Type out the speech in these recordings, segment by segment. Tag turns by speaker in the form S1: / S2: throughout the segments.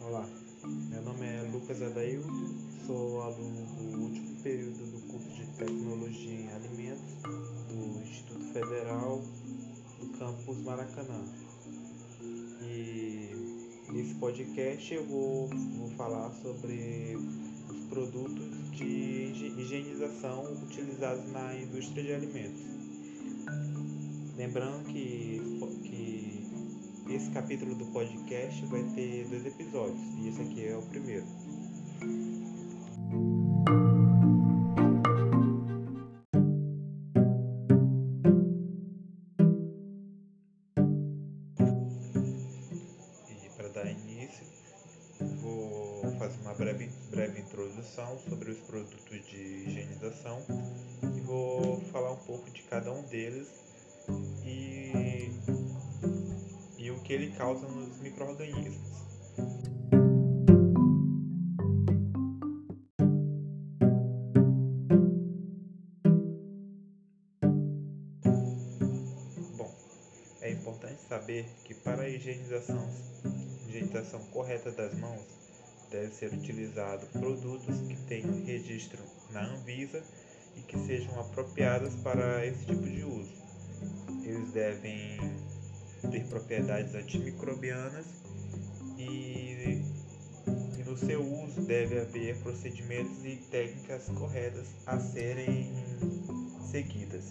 S1: Olá, meu nome é Lucas Adailton, sou aluno do último período do curso de Tecnologia em Alimentos do Instituto Federal do Campus Maracanã. E nesse podcast eu vou, vou falar sobre os produtos de higienização utilizados na indústria de alimentos. Lembrando que, que esse capítulo do podcast vai ter dois episódios e esse aqui é o primeiro. E para dar início, vou fazer uma breve, breve introdução sobre os produtos de higienização e vou falar um pouco de cada um deles e, e o que ele causa nos micro-organismos. Bom, é importante saber que para a higienização, higienização correta das mãos, deve ser utilizado produtos que tenham registro na Anvisa e que sejam apropriados para esse tipo de uso. Eles devem ter propriedades antimicrobianas e, e no seu uso deve haver procedimentos e técnicas corretas a serem seguidas.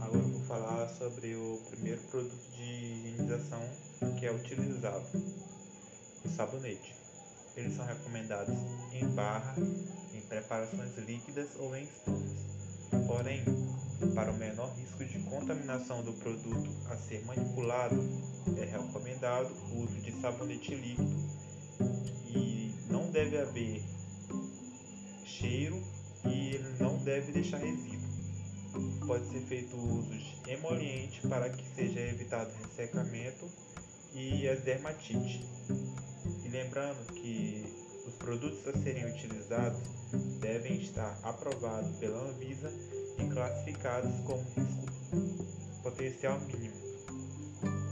S1: Agora vou falar sobre o primeiro produto de higienização que é utilizado, sabonete. Eles são recomendados em barra, em preparações líquidas ou em espumas. Porém, para o menor risco de contaminação do produto a ser manipulado, é recomendado o uso de sabonete líquido e não deve haver cheiro e ele não deve deixar resíduo. Pode ser feito uso de emoliente para que seja evitado ressecamento e as dermatites. Lembrando que os produtos a serem utilizados devem estar aprovados pela Anvisa e classificados como risco potencial mínimo.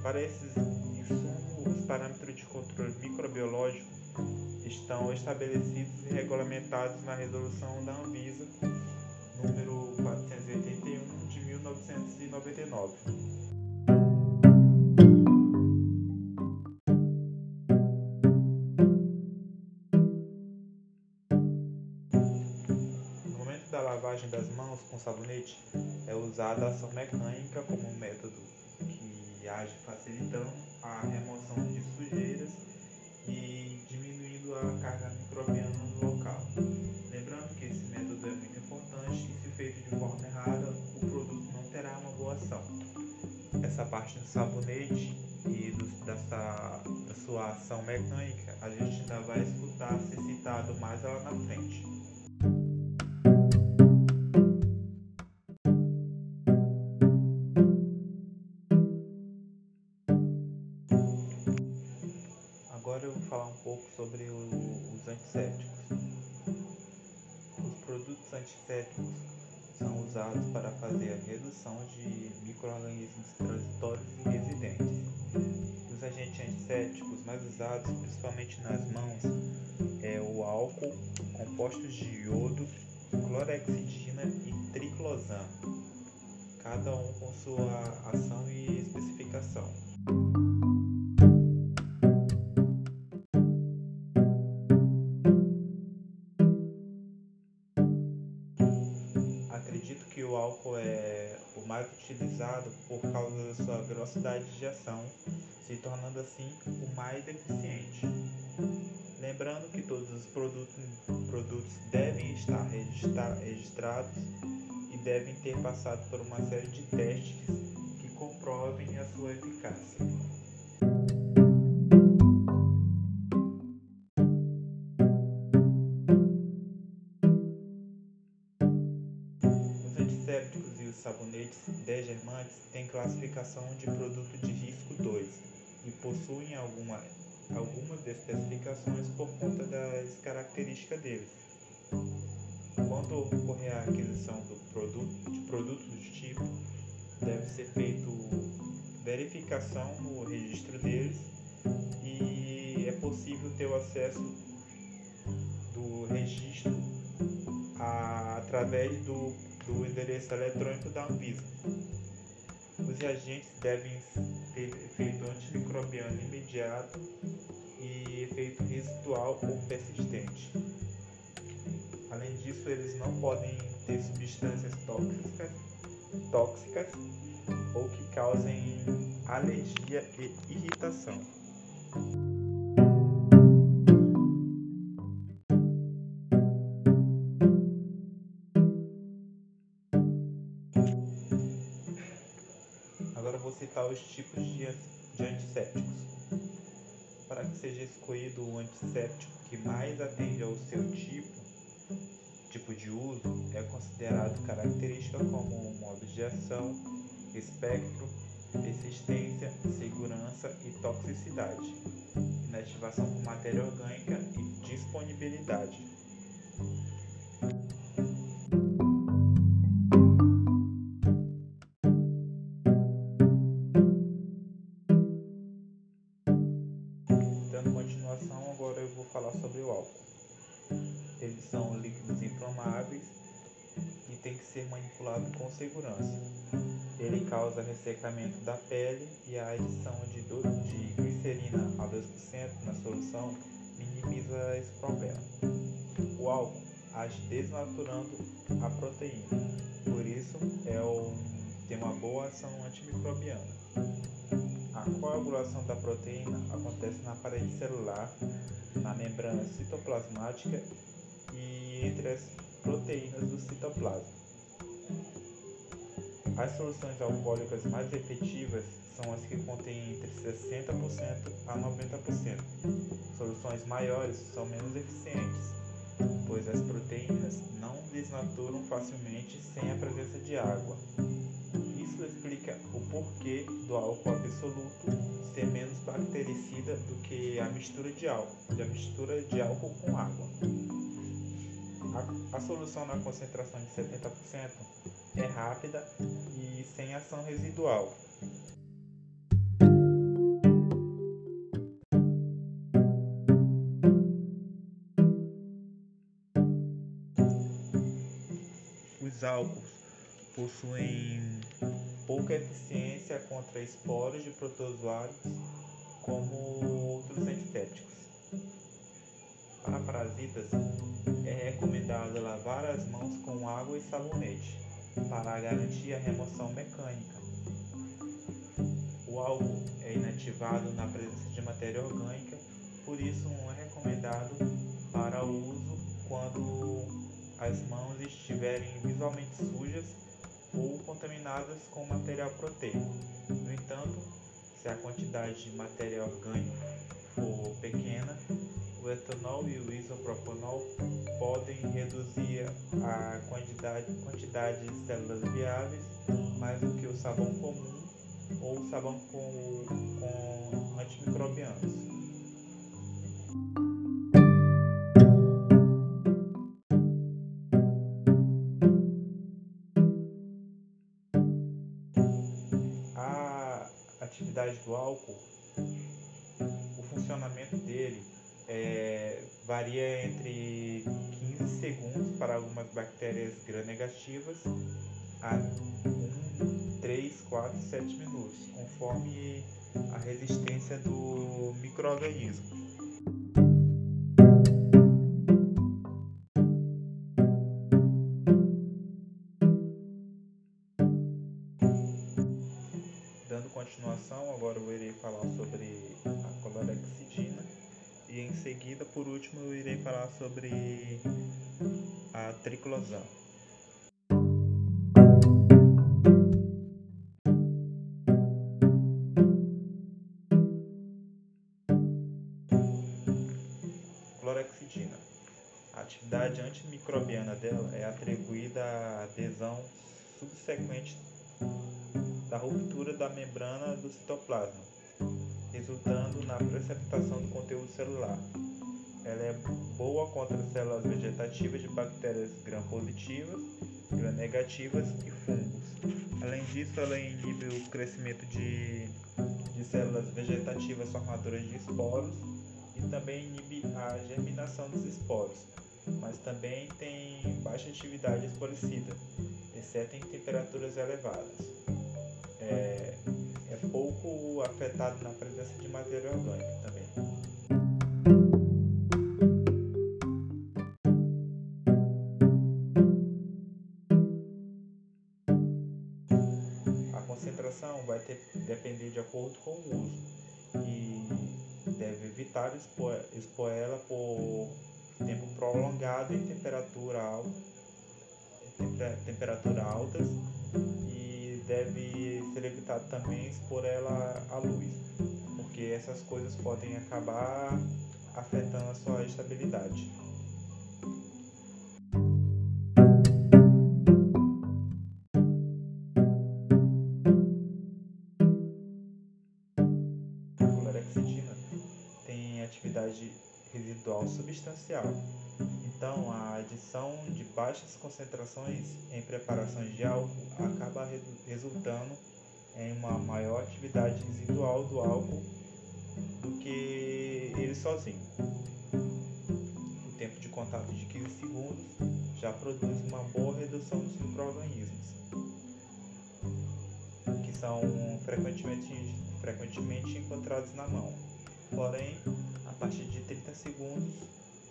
S1: Para esses insumos, os parâmetros de controle microbiológico estão estabelecidos e regulamentados na resolução da Anvisa número 481 de 1999. Da lavagem das mãos com sabonete, é usada a ação mecânica como método que age facilitando a remoção de sujeiras e diminuindo a carga microbiana no local. Lembrando que esse método é muito importante e se feito de forma errada, o produto não terá uma boa ação. Essa parte do sabonete e do, dessa, da sua ação mecânica, a gente ainda vai escutar ser citado mais lá na frente. Sobre o, os antissépticos. Os produtos antissépticos são usados para fazer a redução de micro-organismos transitórios e residentes. Os agentes antissépticos mais usados, principalmente nas mãos, é o álcool, compostos de iodo, clorexidina e triclosano, cada um com sua ação e especificação. Utilizado por causa da sua velocidade de ação, se tornando assim o mais eficiente. Lembrando que todos os produtos, produtos devem estar registra, registrados e devem ter passado por uma série de testes que comprovem a sua eficácia. Os antissépticos e os sabonetes degermantes têm classificação de produto de risco 2 e possuem alguma algumas especificações por conta das características deles. Quando ocorrer a aquisição do produto, de produtos do tipo, deve ser feito verificação no registro deles e é possível ter o acesso do registro a, através do, do endereço eletrônico da Anvisa. Os reagentes devem ter efeito antimicrobiano imediato e efeito residual ou persistente. Além disso, eles não podem ter substâncias tóxicas, tóxicas ou que causem alergia e irritação. Citar os tipos de, de antissépticos. Para que seja escolhido o antisséptico que mais atende ao seu tipo, tipo de uso, é considerado característica como modo de ação, espectro, persistência, segurança e toxicidade, inativação com matéria orgânica e disponibilidade. Ser manipulado com segurança. Ele causa ressecamento da pele e a adição de, glicerina a 2% na solução minimiza esse problema. O álcool age desnaturando a proteína, por isso é um, tem uma boa ação antimicrobiana. A coagulação da proteína acontece na parede celular, na membrana citoplasmática e entre as proteínas do citoplasma. As soluções alcoólicas mais efetivas são as que contêm entre 60% a 90%. Soluções maiores são menos eficientes, pois as proteínas não desnaturam facilmente sem a presença de água explica o porquê do álcool absoluto ser menos bactericida do que a mistura de álcool, a mistura de álcool com água. A, a solução na concentração de 70% é rápida e sem ação residual. Os álcools possuem pouca eficiência contra esporos de protozoários como outros antissépticos. Para parasitas, é recomendado lavar as mãos com água e sabonete para garantir a remoção mecânica. O álcool é inativado na presença de matéria orgânica, por isso não é recomendado para uso quando as mãos estiverem visualmente sujas ou contaminadas com material proteico. No entanto, se a quantidade de material orgânico for pequena, o etanol e o isopropanol podem reduzir a quantidade, quantidade de células viáveis mais do que o sabão comum ou o sabão com, com antimicrobianos. Atividade do álcool, o funcionamento dele é, varia entre 15 segundos para algumas bactérias gram-negativas a 1, 3, 4, 7 minutos, conforme a resistência do microorganismo. Continuação, agora eu irei falar sobre a clorexidina e em seguida, por último, eu irei falar sobre a triclosan. Clorexidina. A atividade antimicrobiana dela é atribuída à adesão subsequente da ruptura da membrana do citoplasma, resultando na precipitação do conteúdo celular. Ela é boa contra células vegetativas de bactérias gram-positivas, gram-negativas e fungos. Além disso, ela inibe o crescimento de, de células vegetativas formadoras de esporos e também inibe a germinação dos esporos, mas também tem baixa atividade expolicida, exceto em temperaturas elevadas. É, é pouco afetado na presença de matéria orgânica também. A concentração vai ter, depender de acordo com o uso e deve evitar expor, expor ela por tempo prolongado em temperatura alta, temperatura altas e deve ser evitado também expor ela à luz, porque essas coisas podem acabar afetando a sua estabilidade. Residual substancial. Então, a adição de baixas concentrações em preparações de álcool acaba resultando em uma maior atividade residual do álcool do que ele sozinho. O tempo de contato de 15 segundos já produz uma boa redução dos micro-organismos, que são frequentemente, frequentemente encontrados na mão. Porém, partir de 30 segundos,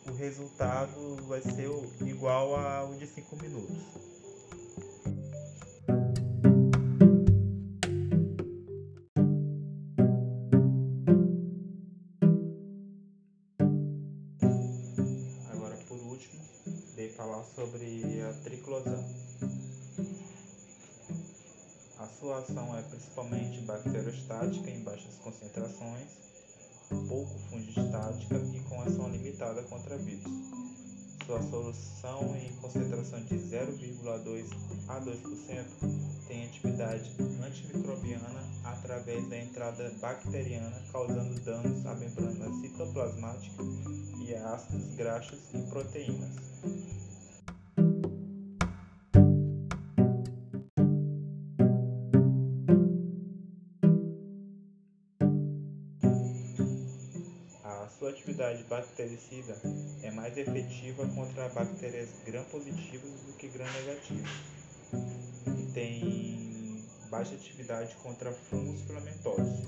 S1: o resultado vai ser igual ao de 5 minutos. Agora, por último, dei falar sobre a triclosan. A sua ação é principalmente bacteriostática em baixas concentrações pouco fungostática e com ação limitada contra vírus. Sua solução em concentração de 0,2 a 2% tem atividade antimicrobiana através da entrada bacteriana, causando danos à membrana citoplasmática e a ácidos graxos e proteínas. Atividade bactericida é mais efetiva contra bactérias gram-positivas do que gram-negativas e tem baixa atividade contra fungos filamentosos.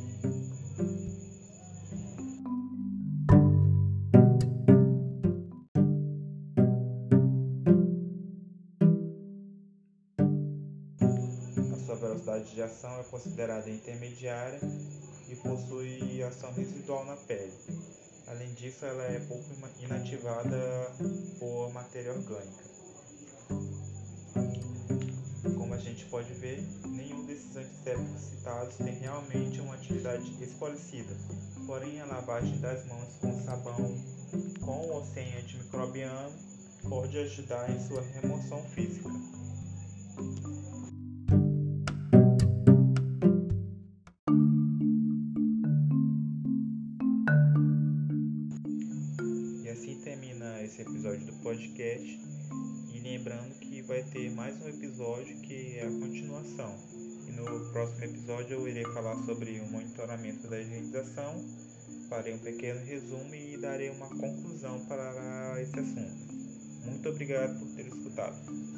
S1: A sua velocidade de ação é considerada intermediária e possui ação residual na pele. Além disso, ela é pouco inativada por matéria orgânica. Como a gente pode ver, nenhum desses antissépticos citados tem realmente uma atividade espolicida. Porém, a lavagem das mãos com sabão com ou sem antimicrobiano pode ajudar em sua remoção física. Esse episódio do podcast. E lembrando que vai ter mais um episódio que é a continuação. E no próximo episódio eu irei falar sobre o monitoramento da higienização, farei um pequeno resumo e darei uma conclusão para esse assunto. Muito obrigado por ter escutado.